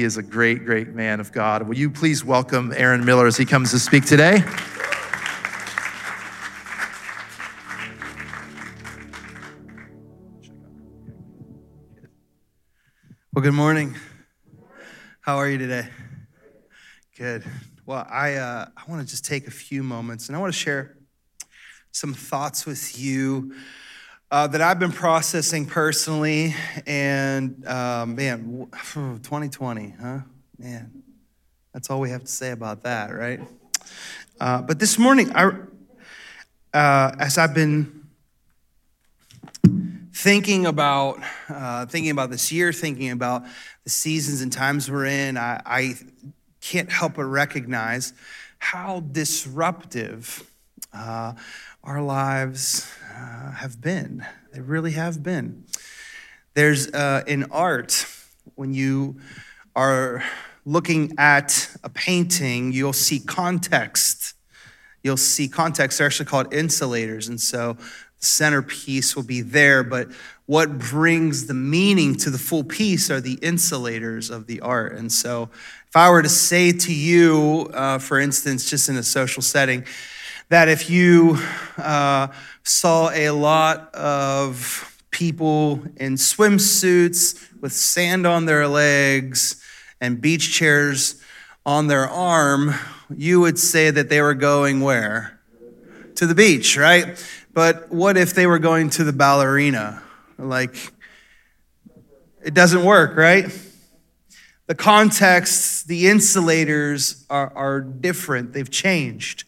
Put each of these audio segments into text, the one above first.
he is a great, great man of God. Will you please welcome Aaron Miller as he comes to speak today? Well, good morning. How are you today? Good. Well, I, uh, I want to just take a few moments and I want to share some thoughts with you uh, that I've been processing personally. And um, man, 2020, huh? Man, that's all we have to say about that, right? Uh, but this morning, I, uh, as I've been thinking about uh, thinking about this year, thinking about the seasons and times we're in, I, I can't help but recognize how disruptive uh, our lives uh, have been. They really have been. There's uh, in art, when you are looking at a painting, you'll see context. You'll see context. They're actually called insulators. And so the centerpiece will be there, but what brings the meaning to the full piece are the insulators of the art. And so if I were to say to you, uh, for instance, just in a social setting, that if you uh, saw a lot of people in swimsuits with sand on their legs and beach chairs on their arm, you would say that they were going where? To the beach, right? But what if they were going to the ballerina? Like, it doesn't work, right? The context, the insulators are, are different, they've changed.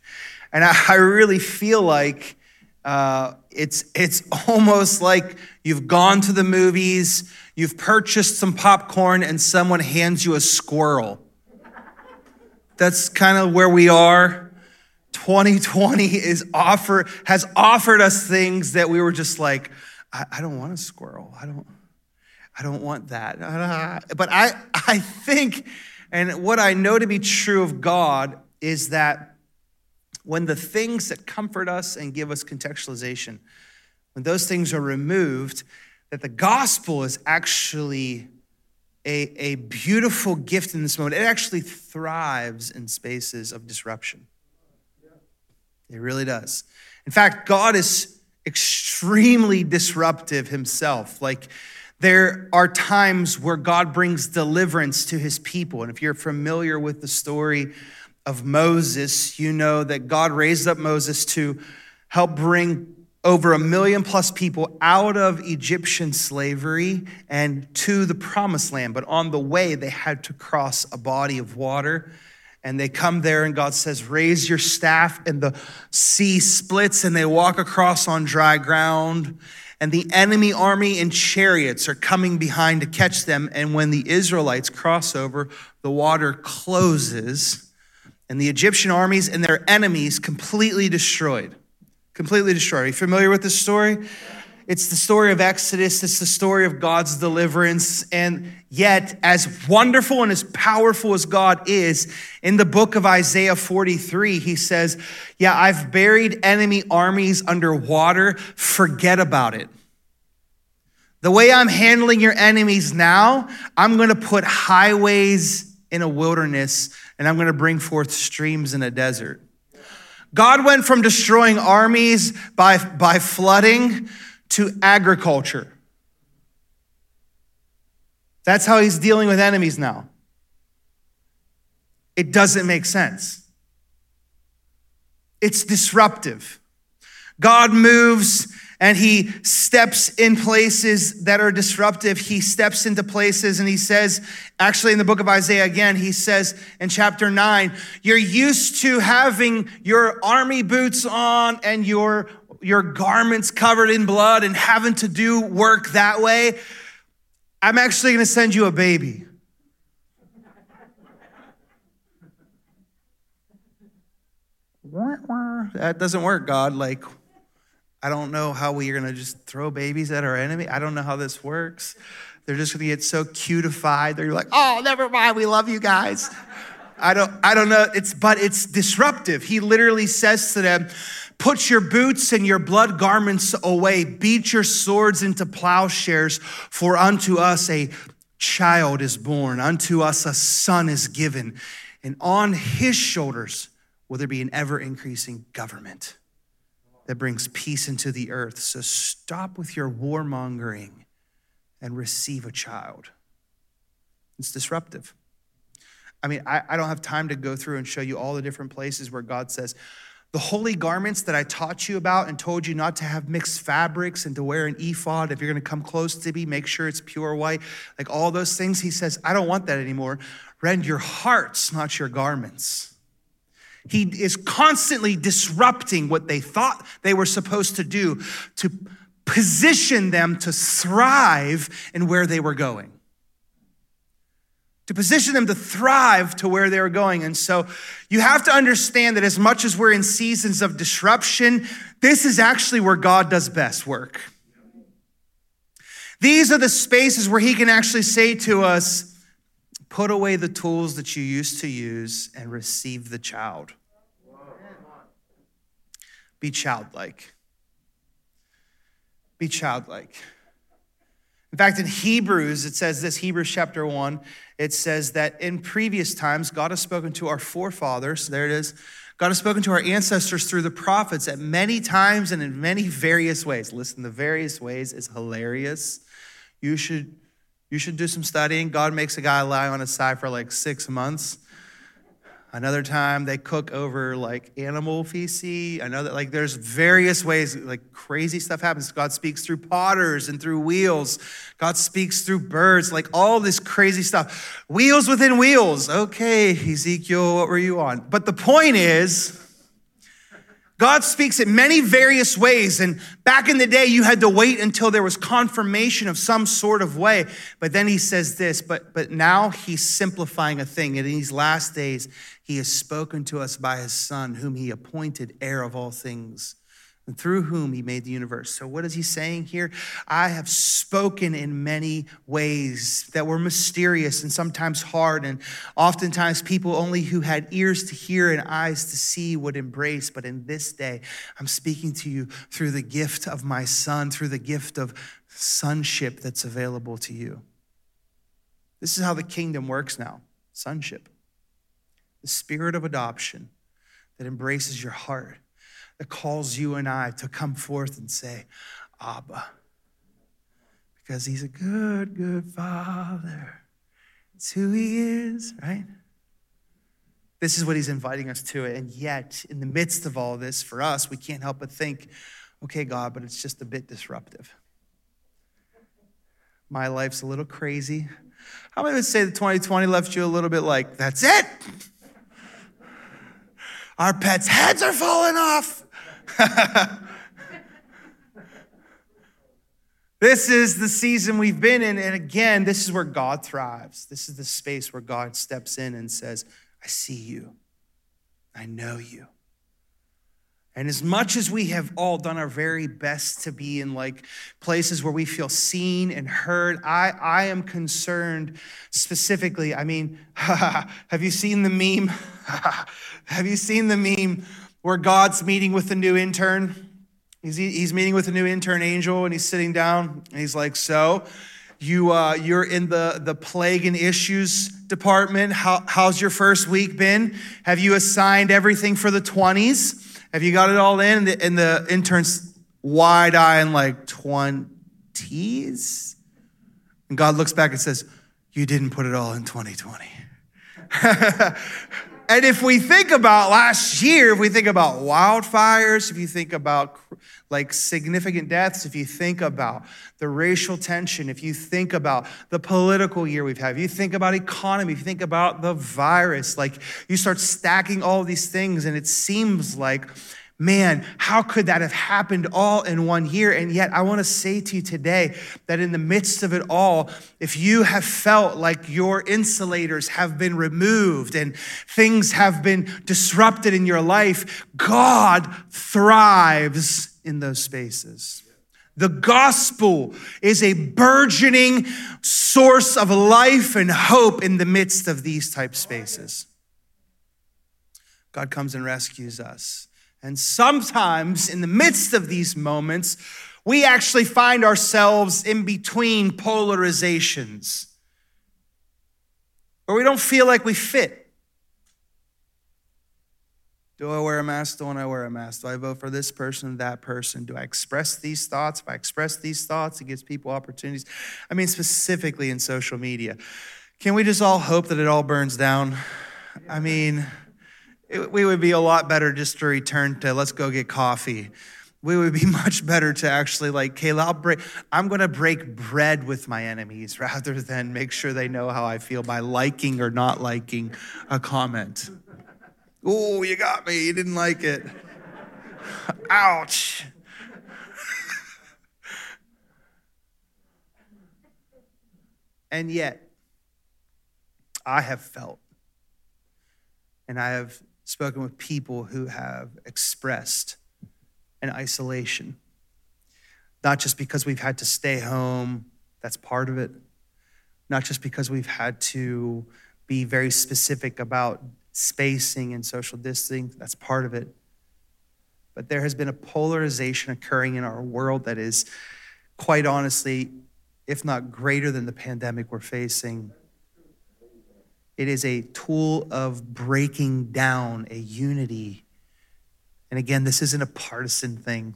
And I, I really feel like uh, it's, it's almost like you've gone to the movies, you've purchased some popcorn, and someone hands you a squirrel. That's kind of where we are. 2020 is offer has offered us things that we were just like, I, I don't want a squirrel. I don't, I don't want that. But I, I think, and what I know to be true of God is that when the things that comfort us and give us contextualization, when those things are removed, that the gospel is actually a, a beautiful gift in this moment. It actually thrives in spaces of disruption. It really does. In fact, God is extremely disruptive himself. Like, there are times where God brings deliverance to his people. And if you're familiar with the story of Moses, you know that God raised up Moses to help bring over a million plus people out of Egyptian slavery and to the promised land. But on the way, they had to cross a body of water. And they come there, and God says, Raise your staff, and the sea splits, and they walk across on dry ground. And the enemy army in chariots are coming behind to catch them. And when the Israelites cross over, the water closes and the Egyptian armies and their enemies completely destroyed. Completely destroyed. Are you familiar with this story? It's the story of Exodus, it's the story of God's deliverance. And yet, as wonderful and as powerful as God is, in the book of Isaiah 43, he says, Yeah, I've buried enemy armies under water, forget about it. The way I'm handling your enemies now, I'm gonna put highways in a wilderness and I'm going to bring forth streams in a desert. God went from destroying armies by, by flooding to agriculture. That's how he's dealing with enemies now. It doesn't make sense. It's disruptive. God moves and he steps in places that are disruptive. He steps into places and he says, actually, in the book of Isaiah again, he says in chapter nine, You're used to having your army boots on and your, your garments covered in blood and having to do work that way. I'm actually going to send you a baby. That doesn't work, God. Like, I don't know how we are going to just throw babies at our enemy. I don't know how this works. They're just going to get so cutified. They're like, oh, never mind. We love you guys. I don't, I don't know. It's, but it's disruptive. He literally says to them, Put your boots and your blood garments away. Beat your swords into plowshares, for unto us a child is born, unto us a son is given, and on his shoulders will there be an ever increasing government that brings peace into the earth. So stop with your warmongering and receive a child. It's disruptive. I mean, I, I, don't have time to go through and show you all the different places where God says, the holy garments that I taught you about and told you not to have mixed fabrics and to wear an ephod. If you're going to come close to me, make sure it's pure white. Like all those things, he says, I don't want that anymore. Rend your hearts, not your garments. He is constantly disrupting what they thought they were supposed to do to position them to thrive in where they were going to position them to thrive to where they were going. And so you have to understand that as much as we're in seasons of disruption, this is actually where God does best work. These are the spaces where He can actually say to us, Put away the tools that you used to use and receive the child. Be childlike. Be childlike. In fact, in Hebrews, it says this Hebrews chapter 1, it says that in previous times, God has spoken to our forefathers. There it is. God has spoken to our ancestors through the prophets at many times and in many various ways. Listen, the various ways is hilarious. You should, you should do some studying. God makes a guy lie on his side for like six months Another time they cook over like animal feces. Another, like there's various ways, like crazy stuff happens. God speaks through potters and through wheels. God speaks through birds, like all this crazy stuff. Wheels within wheels. Okay, Ezekiel, what were you on? But the point is, God speaks in many various ways. And back in the day, you had to wait until there was confirmation of some sort of way. But then he says this, but, but now he's simplifying a thing. And in these last days, he has spoken to us by his son, whom he appointed heir of all things and through whom he made the universe. So, what is he saying here? I have spoken in many ways that were mysterious and sometimes hard, and oftentimes people only who had ears to hear and eyes to see would embrace. But in this day, I'm speaking to you through the gift of my son, through the gift of sonship that's available to you. This is how the kingdom works now sonship, the spirit of adoption that embraces your heart that calls you and I to come forth and say, Abba. Because he's a good, good father. It's who he is, right? This is what he's inviting us to. And yet, in the midst of all this, for us, we can't help but think, okay, God, but it's just a bit disruptive. My life's a little crazy. How many would say that 2020 left you a little bit like, that's it? Our pets' heads are falling off. this is the season we've been in. And again, this is where God thrives. This is the space where God steps in and says, I see you. I know you. And as much as we have all done our very best to be in like places where we feel seen and heard, I, I am concerned specifically. I mean, have you seen the meme? have you seen the meme where God's meeting with the new intern. He's, he's meeting with a new intern angel and he's sitting down and he's like, So, you, uh, you're in the, the plague and issues department. How, how's your first week been? Have you assigned everything for the 20s? Have you got it all in? And the, and the intern's wide eye and like, 20s? And God looks back and says, You didn't put it all in 2020. And if we think about last year, if we think about wildfires, if you think about like significant deaths, if you think about the racial tension, if you think about the political year we've had, if you think about economy, if you think about the virus, like you start stacking all these things, and it seems like Man, how could that have happened all in one year? And yet, I want to say to you today that in the midst of it all, if you have felt like your insulators have been removed and things have been disrupted in your life, God thrives in those spaces. The gospel is a burgeoning source of life and hope in the midst of these type spaces. God comes and rescues us. And sometimes in the midst of these moments, we actually find ourselves in between polarizations. where we don't feel like we fit. Do I wear a mask? Don't I wear a mask? Do I vote for this person, that person? Do I express these thoughts? If I express these thoughts, it gives people opportunities. I mean, specifically in social media. Can we just all hope that it all burns down? I mean, it, we would be a lot better just to return to let's go get coffee. We would be much better to actually like, Kayla, I'll break, I'm gonna break bread with my enemies rather than make sure they know how I feel by liking or not liking a comment. Oh, you got me. You didn't like it. Ouch. and yet, I have felt and I have spoken with people who have expressed an isolation. Not just because we've had to stay home, that's part of it. Not just because we've had to be very specific about spacing and social distancing, that's part of it. But there has been a polarization occurring in our world that is, quite honestly, if not greater than the pandemic we're facing. It is a tool of breaking down a unity. And again, this isn't a partisan thing.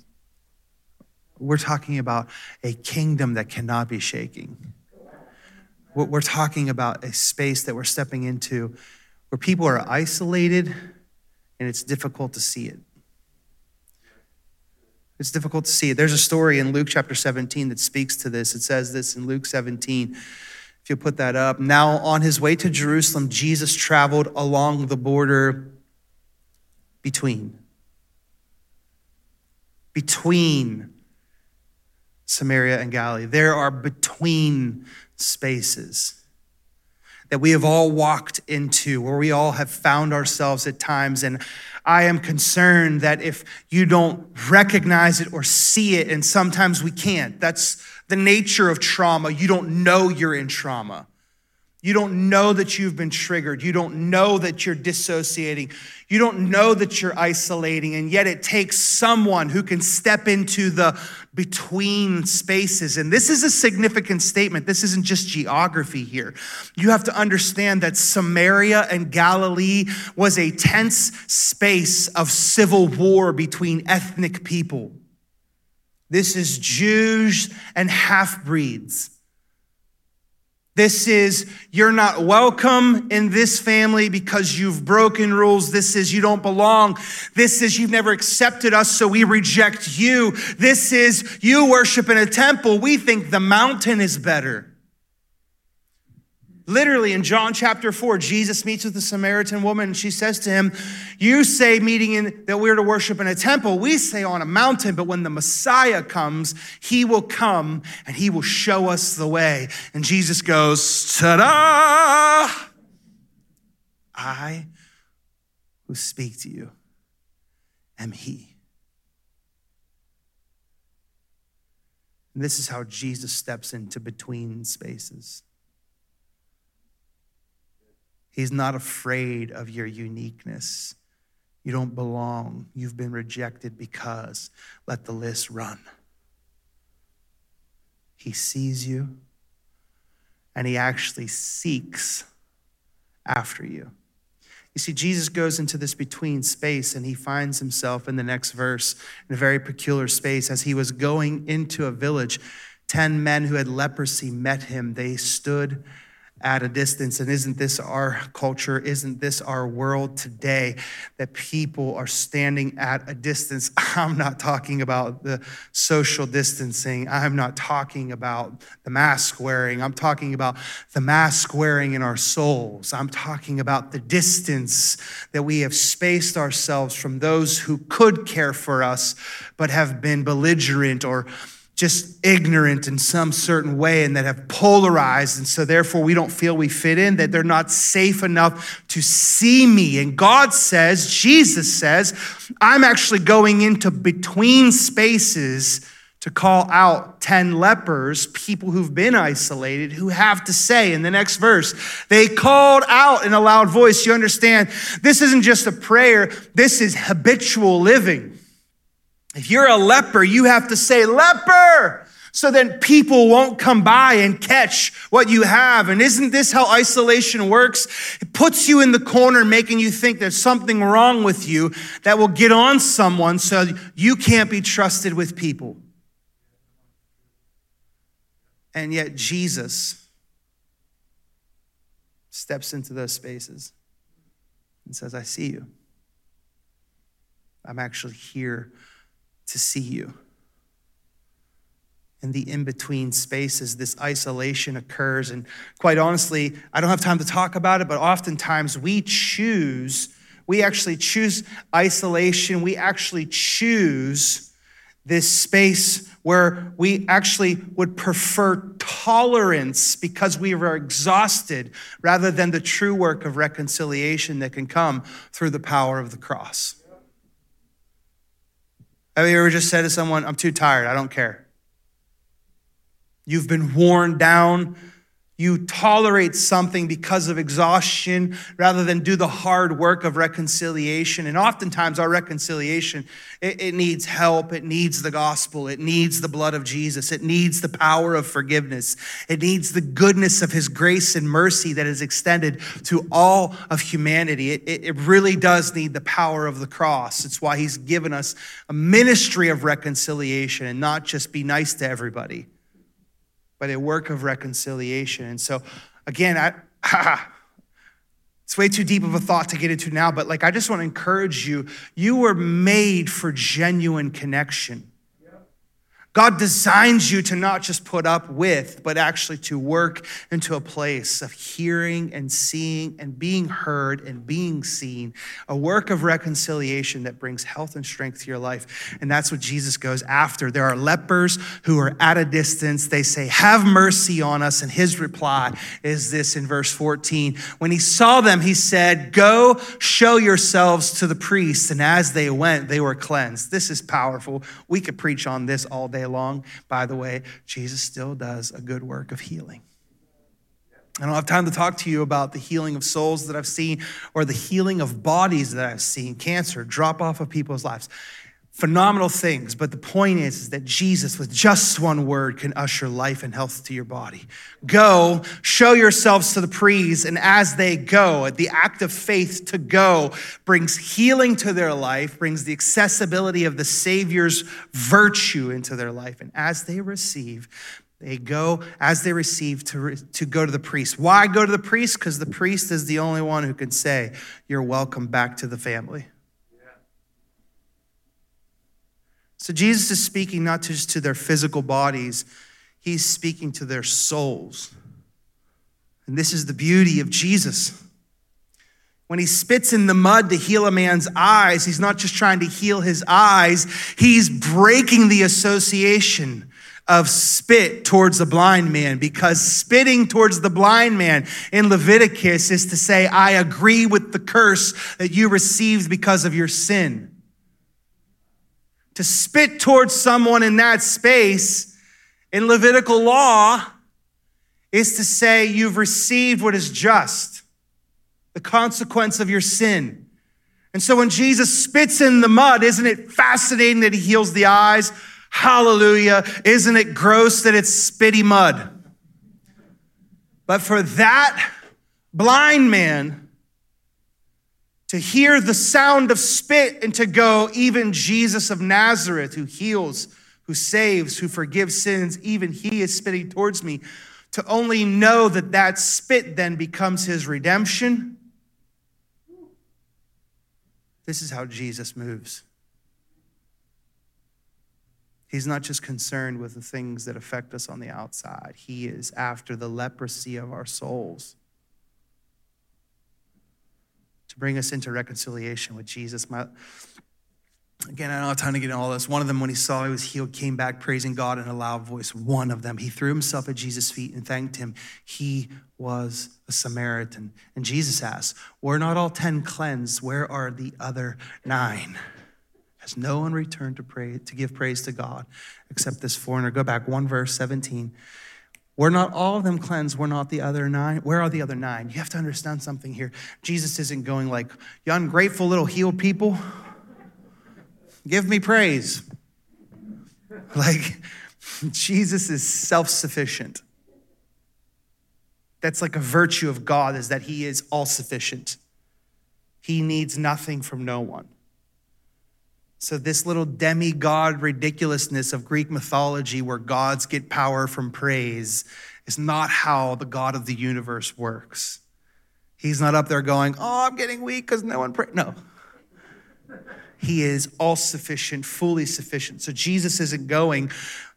We're talking about a kingdom that cannot be shaking. We're talking about a space that we're stepping into where people are isolated and it's difficult to see it. It's difficult to see it. There's a story in Luke chapter 17 that speaks to this. It says this in Luke 17. If you put that up. Now, on his way to Jerusalem, Jesus traveled along the border between. Between Samaria and Galilee. There are between spaces that we have all walked into, where we all have found ourselves at times. And I am concerned that if you don't recognize it or see it, and sometimes we can't, that's the nature of trauma. You don't know you're in trauma. You don't know that you've been triggered. You don't know that you're dissociating. You don't know that you're isolating. And yet it takes someone who can step into the between spaces. And this is a significant statement. This isn't just geography here. You have to understand that Samaria and Galilee was a tense space of civil war between ethnic people. This is Jews and half breeds. This is, you're not welcome in this family because you've broken rules. This is, you don't belong. This is, you've never accepted us, so we reject you. This is, you worship in a temple. We think the mountain is better. Literally in John chapter 4, Jesus meets with the Samaritan woman and she says to him, You say meeting in that we're to worship in a temple. We say on a mountain, but when the Messiah comes, he will come and he will show us the way. And Jesus goes, Ta da! I who speak to you am he. And this is how Jesus steps into between spaces. He's not afraid of your uniqueness. You don't belong. You've been rejected because. Let the list run. He sees you and he actually seeks after you. You see, Jesus goes into this between space and he finds himself in the next verse in a very peculiar space. As he was going into a village, 10 men who had leprosy met him. They stood at a distance. And isn't this our culture? Isn't this our world today that people are standing at a distance? I'm not talking about the social distancing. I'm not talking about the mask wearing. I'm talking about the mask wearing in our souls. I'm talking about the distance that we have spaced ourselves from those who could care for us, but have been belligerent or just ignorant in some certain way and that have polarized. And so, therefore, we don't feel we fit in, that they're not safe enough to see me. And God says, Jesus says, I'm actually going into between spaces to call out 10 lepers, people who've been isolated, who have to say in the next verse, they called out in a loud voice. You understand, this isn't just a prayer, this is habitual living. If you're a leper, you have to say, leper, so then people won't come by and catch what you have. And isn't this how isolation works? It puts you in the corner, making you think there's something wrong with you that will get on someone so you can't be trusted with people. And yet, Jesus steps into those spaces and says, I see you. I'm actually here to see you in the in between spaces, this isolation occurs. And quite honestly, I don't have time to talk about it, but oftentimes we choose, we actually choose isolation. We actually choose this space where we actually would prefer tolerance because we are exhausted rather than the true work of reconciliation that can come through the power of the cross. Have you ever just said to someone, I'm too tired, I don't care? You've been worn down. You tolerate something because of exhaustion rather than do the hard work of reconciliation. And oftentimes, our reconciliation, it, it, needs help. It needs the gospel. It needs the blood of Jesus. It needs the power of forgiveness. It needs the goodness of his grace and mercy that is extended to all of humanity. It, it, it really does need the power of the cross. It's why he's given us a ministry of reconciliation and not just be nice to everybody but a work of reconciliation. And so, again, I, it's way too deep of a thought to get into now, but like I just want to encourage you you were made for genuine connection. God designs you to not just put up with, but actually to work into a place of hearing and seeing and being heard and being seen, a work of reconciliation that brings health and strength to your life. And that's what Jesus goes after. There are lepers who are at a distance. They say, Have mercy on us. And his reply is this in verse 14. When he saw them, he said, Go show yourselves to the priests. And as they went, they were cleansed. This is powerful. We could preach on this all day long. By the way, Jesus still does a good work of healing. I don't have time to talk to you about the healing of souls that I've seen or the healing of bodies that I've seen, cancer, drop off of people's lives phenomenal things. But the point is, is that Jesus, with just one word, can usher life and health to your body. Go, show yourselves to the priests, and as they go, the act of faith to go brings healing to their life, brings the accessibility of the Savior's virtue into their life. And as they receive, they go as they receive to, re, to go to the priest. Why go to the priest? Because the priest is the only one who can say, You're welcome back to the family. So Jesus is speaking not just to their physical bodies, he's speaking to their souls. And this is the beauty of Jesus. When he spits in the mud to heal a man's eyes, he's not just trying to heal his eyes, he's breaking the association of spit towards the blind man because spitting towards the blind man in Leviticus is to say, I agree with the curse that you received because of your sin. To spit towards someone in that space in Levitical law is to say you've received what is just, the consequence of your sin. And so when Jesus spits in the mud, isn't it fascinating that he heals the eyes? Hallelujah. Isn't it gross that it's spitty mud? But for that blind man, to hear the sound of spit and to go, even Jesus of Nazareth, who heals, who saves, who forgives sins, even he is spitting towards me, to only know that that spit then becomes his redemption. This is how Jesus moves. He's not just concerned with the things that affect us on the outside, he is after the leprosy of our souls to bring us into reconciliation with Jesus. My, again, I don't have time to get into all this. One of them, when he saw he was healed, came back praising God in a loud voice. One of them, he threw himself at Jesus' feet and thanked him. He was a Samaritan. And Jesus asked, Were not all 10 cleansed? Where are the other nine? Has no one returned to pray to give praise to God except this foreigner? Go back one verse 17. Were not all of them cleansed? Were not the other nine? Where are the other nine? You have to understand something here. Jesus isn't going like, you ungrateful little healed people, give me praise. Like, Jesus is self sufficient. That's like a virtue of God, is that he is all sufficient. He needs nothing from no one. So, this little demigod ridiculousness of Greek mythology where gods get power from praise is not how the God of the universe works. He's not up there going, Oh, I'm getting weak because no one prays. No. He is all sufficient, fully sufficient. So, Jesus isn't going,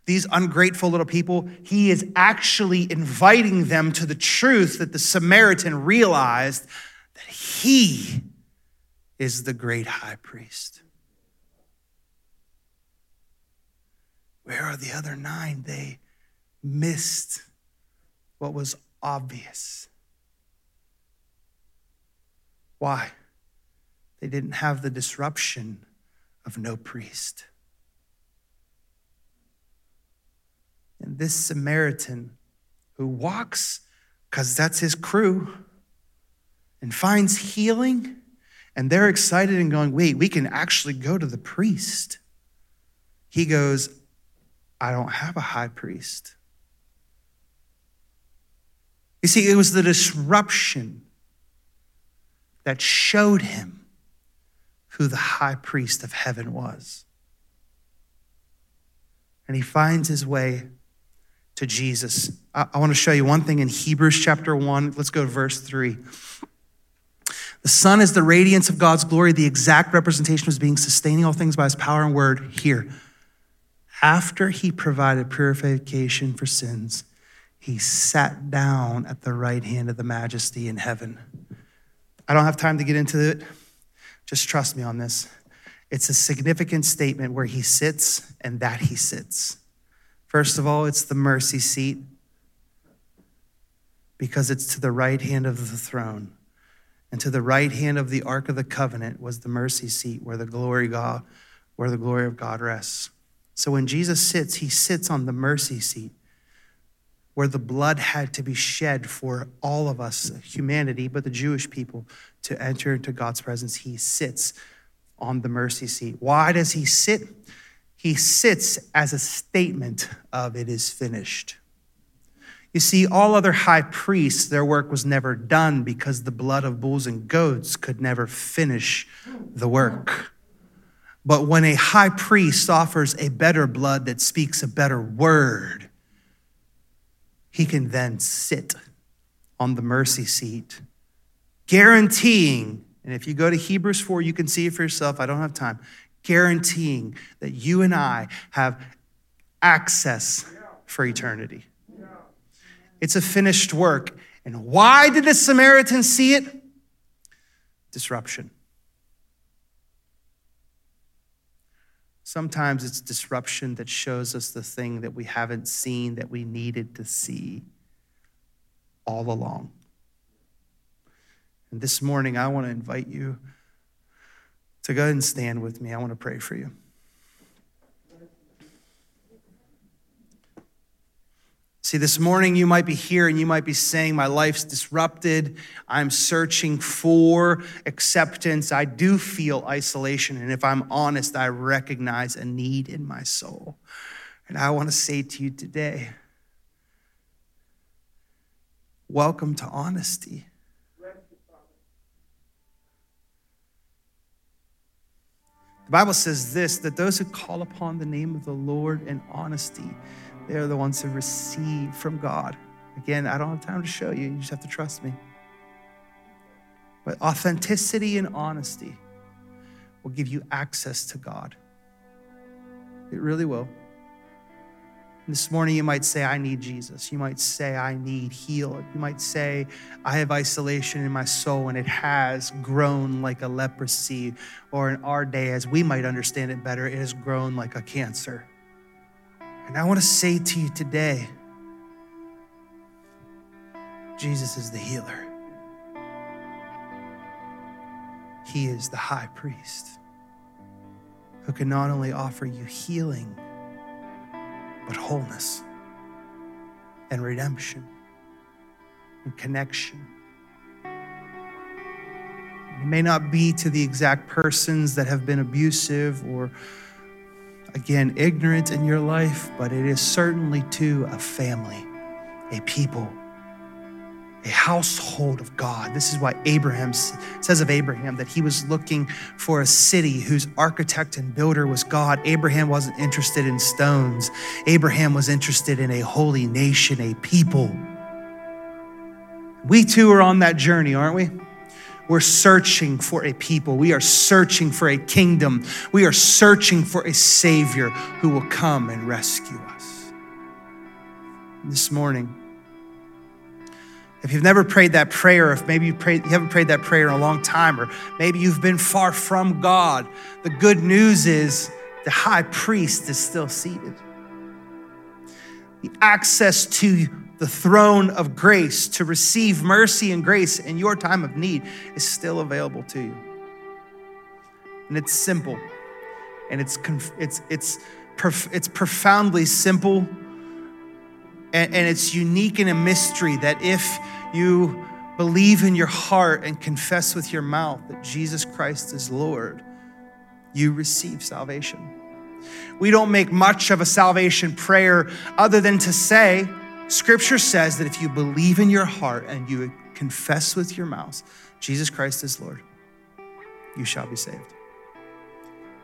these ungrateful little people, he is actually inviting them to the truth that the Samaritan realized that he is the great high priest. Where are the other nine? They missed what was obvious. Why? They didn't have the disruption of no priest. And this Samaritan who walks, because that's his crew, and finds healing, and they're excited and going, wait, we can actually go to the priest. He goes, I don't have a high priest. You see, it was the disruption that showed him who the high priest of heaven was. And he finds his way to Jesus. I, I want to show you one thing in Hebrews chapter 1. Let's go to verse 3. The Son is the radiance of God's glory, the exact representation of his being, sustaining all things by his power and word. Here, after he provided purification for sins, he sat down at the right hand of the majesty in heaven. I don't have time to get into it. Just trust me on this. It's a significant statement where he sits and that he sits. First of all, it's the mercy seat because it's to the right hand of the throne. And to the right hand of the ark of the covenant was the mercy seat where the glory God where the glory of God rests. So when Jesus sits, he sits on the mercy seat where the blood had to be shed for all of us, humanity, but the Jewish people, to enter into God's presence. He sits on the mercy seat. Why does he sit? He sits as a statement of it is finished. You see, all other high priests, their work was never done because the blood of bulls and goats could never finish the work. But when a high priest offers a better blood that speaks a better word, he can then sit on the mercy seat, guaranteeing, and if you go to Hebrews 4, you can see it for yourself. I don't have time. Guaranteeing that you and I have access for eternity. It's a finished work. And why did the Samaritan see it? Disruption. Sometimes it's disruption that shows us the thing that we haven't seen that we needed to see all along. And this morning, I want to invite you to go ahead and stand with me. I want to pray for you. See, this morning you might be here and you might be saying, My life's disrupted. I'm searching for acceptance. I do feel isolation. And if I'm honest, I recognize a need in my soul. And I want to say to you today, welcome to honesty. The Bible says this that those who call upon the name of the Lord in honesty, they're the ones who receive from God. Again, I don't have time to show you, you just have to trust me. But authenticity and honesty will give you access to God. It really will. This morning, you might say, I need Jesus. You might say, I need healing. You might say, I have isolation in my soul and it has grown like a leprosy. Or in our day, as we might understand it better, it has grown like a cancer. And I want to say to you today Jesus is the healer, He is the high priest who can not only offer you healing, but wholeness and redemption and connection. It may not be to the exact persons that have been abusive or again, ignorant in your life, but it is certainly to a family, a people, a household of God. This is why Abraham says of Abraham that he was looking for a city whose architect and builder was God. Abraham wasn't interested in stones, Abraham was interested in a holy nation, a people. We too are on that journey, aren't we? We're searching for a people. We are searching for a kingdom. We are searching for a Savior who will come and rescue us. This morning, if you've never prayed that prayer, if maybe you, you haven't prayed that prayer in a long time, or maybe you've been far from God, the good news is the high priest is still seated. The access to the throne of grace to receive mercy and grace in your time of need is still available to you. And it's simple, and it's, it's, it's, it's profoundly simple and, and it's unique in a mystery that if you believe in your heart and confess with your mouth that Jesus Christ is Lord, you receive salvation. We don't make much of a salvation prayer other than to say, Scripture says that if you believe in your heart and you confess with your mouth, Jesus Christ is Lord, you shall be saved.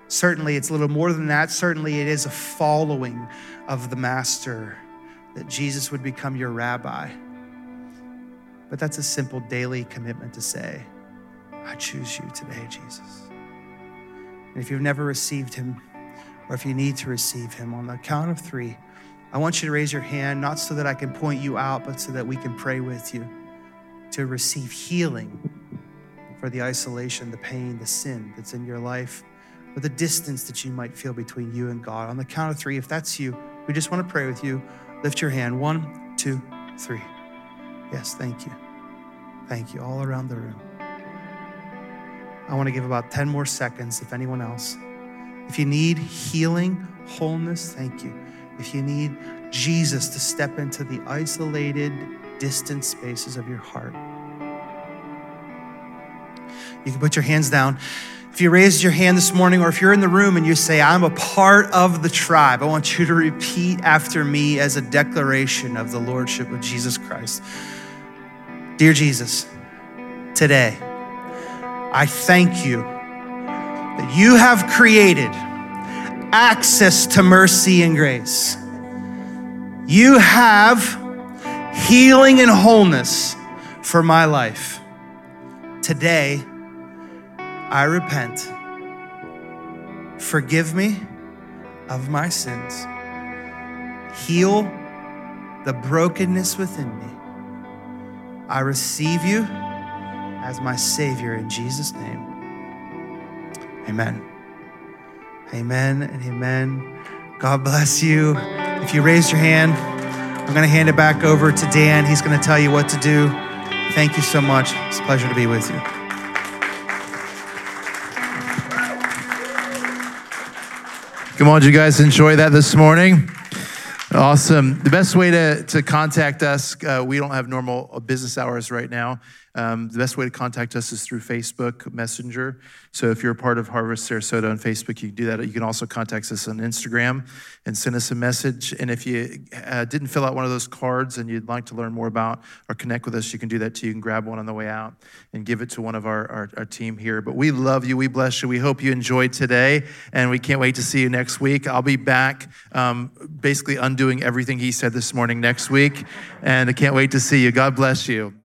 Certainly, it's a little more than that. Certainly, it is a following of the Master that Jesus would become your rabbi. But that's a simple daily commitment to say, I choose you today, Jesus. And if you've never received him, or if you need to receive him, on the count of three, I want you to raise your hand, not so that I can point you out, but so that we can pray with you to receive healing for the isolation, the pain, the sin that's in your life, or the distance that you might feel between you and God. On the count of three, if that's you, we just want to pray with you. Lift your hand. One, two, three. Yes, thank you. Thank you. All around the room. I want to give about 10 more seconds if anyone else. If you need healing, wholeness, thank you. If you need Jesus to step into the isolated, distant spaces of your heart, you can put your hands down. If you raised your hand this morning, or if you're in the room and you say, I'm a part of the tribe, I want you to repeat after me as a declaration of the Lordship of Jesus Christ. Dear Jesus, today, I thank you that you have created access to mercy and grace. You have healing and wholeness for my life. Today, I repent. Forgive me of my sins. Heal the brokenness within me. I receive you as my Savior in Jesus' name. Amen. Amen and amen. God bless you. If you raised your hand, I'm going to hand it back over to Dan. He's going to tell you what to do. Thank you so much. It's a pleasure to be with you. Come on, did you guys enjoy that this morning? Awesome. The best way to, to contact us, uh, we don't have normal business hours right now. Um, the best way to contact us is through Facebook Messenger. So if you're a part of Harvest Sarasota on Facebook, you can do that. You can also contact us on Instagram and send us a message. And if you uh, didn't fill out one of those cards and you'd like to learn more about or connect with us, you can do that too. You can grab one on the way out and give it to one of our, our, our team here. But we love you. We bless you. We hope you enjoyed today. And we can't wait to see you next week. I'll be back um, basically undoing everything he said this morning next week. And I can't wait to see you. God bless you.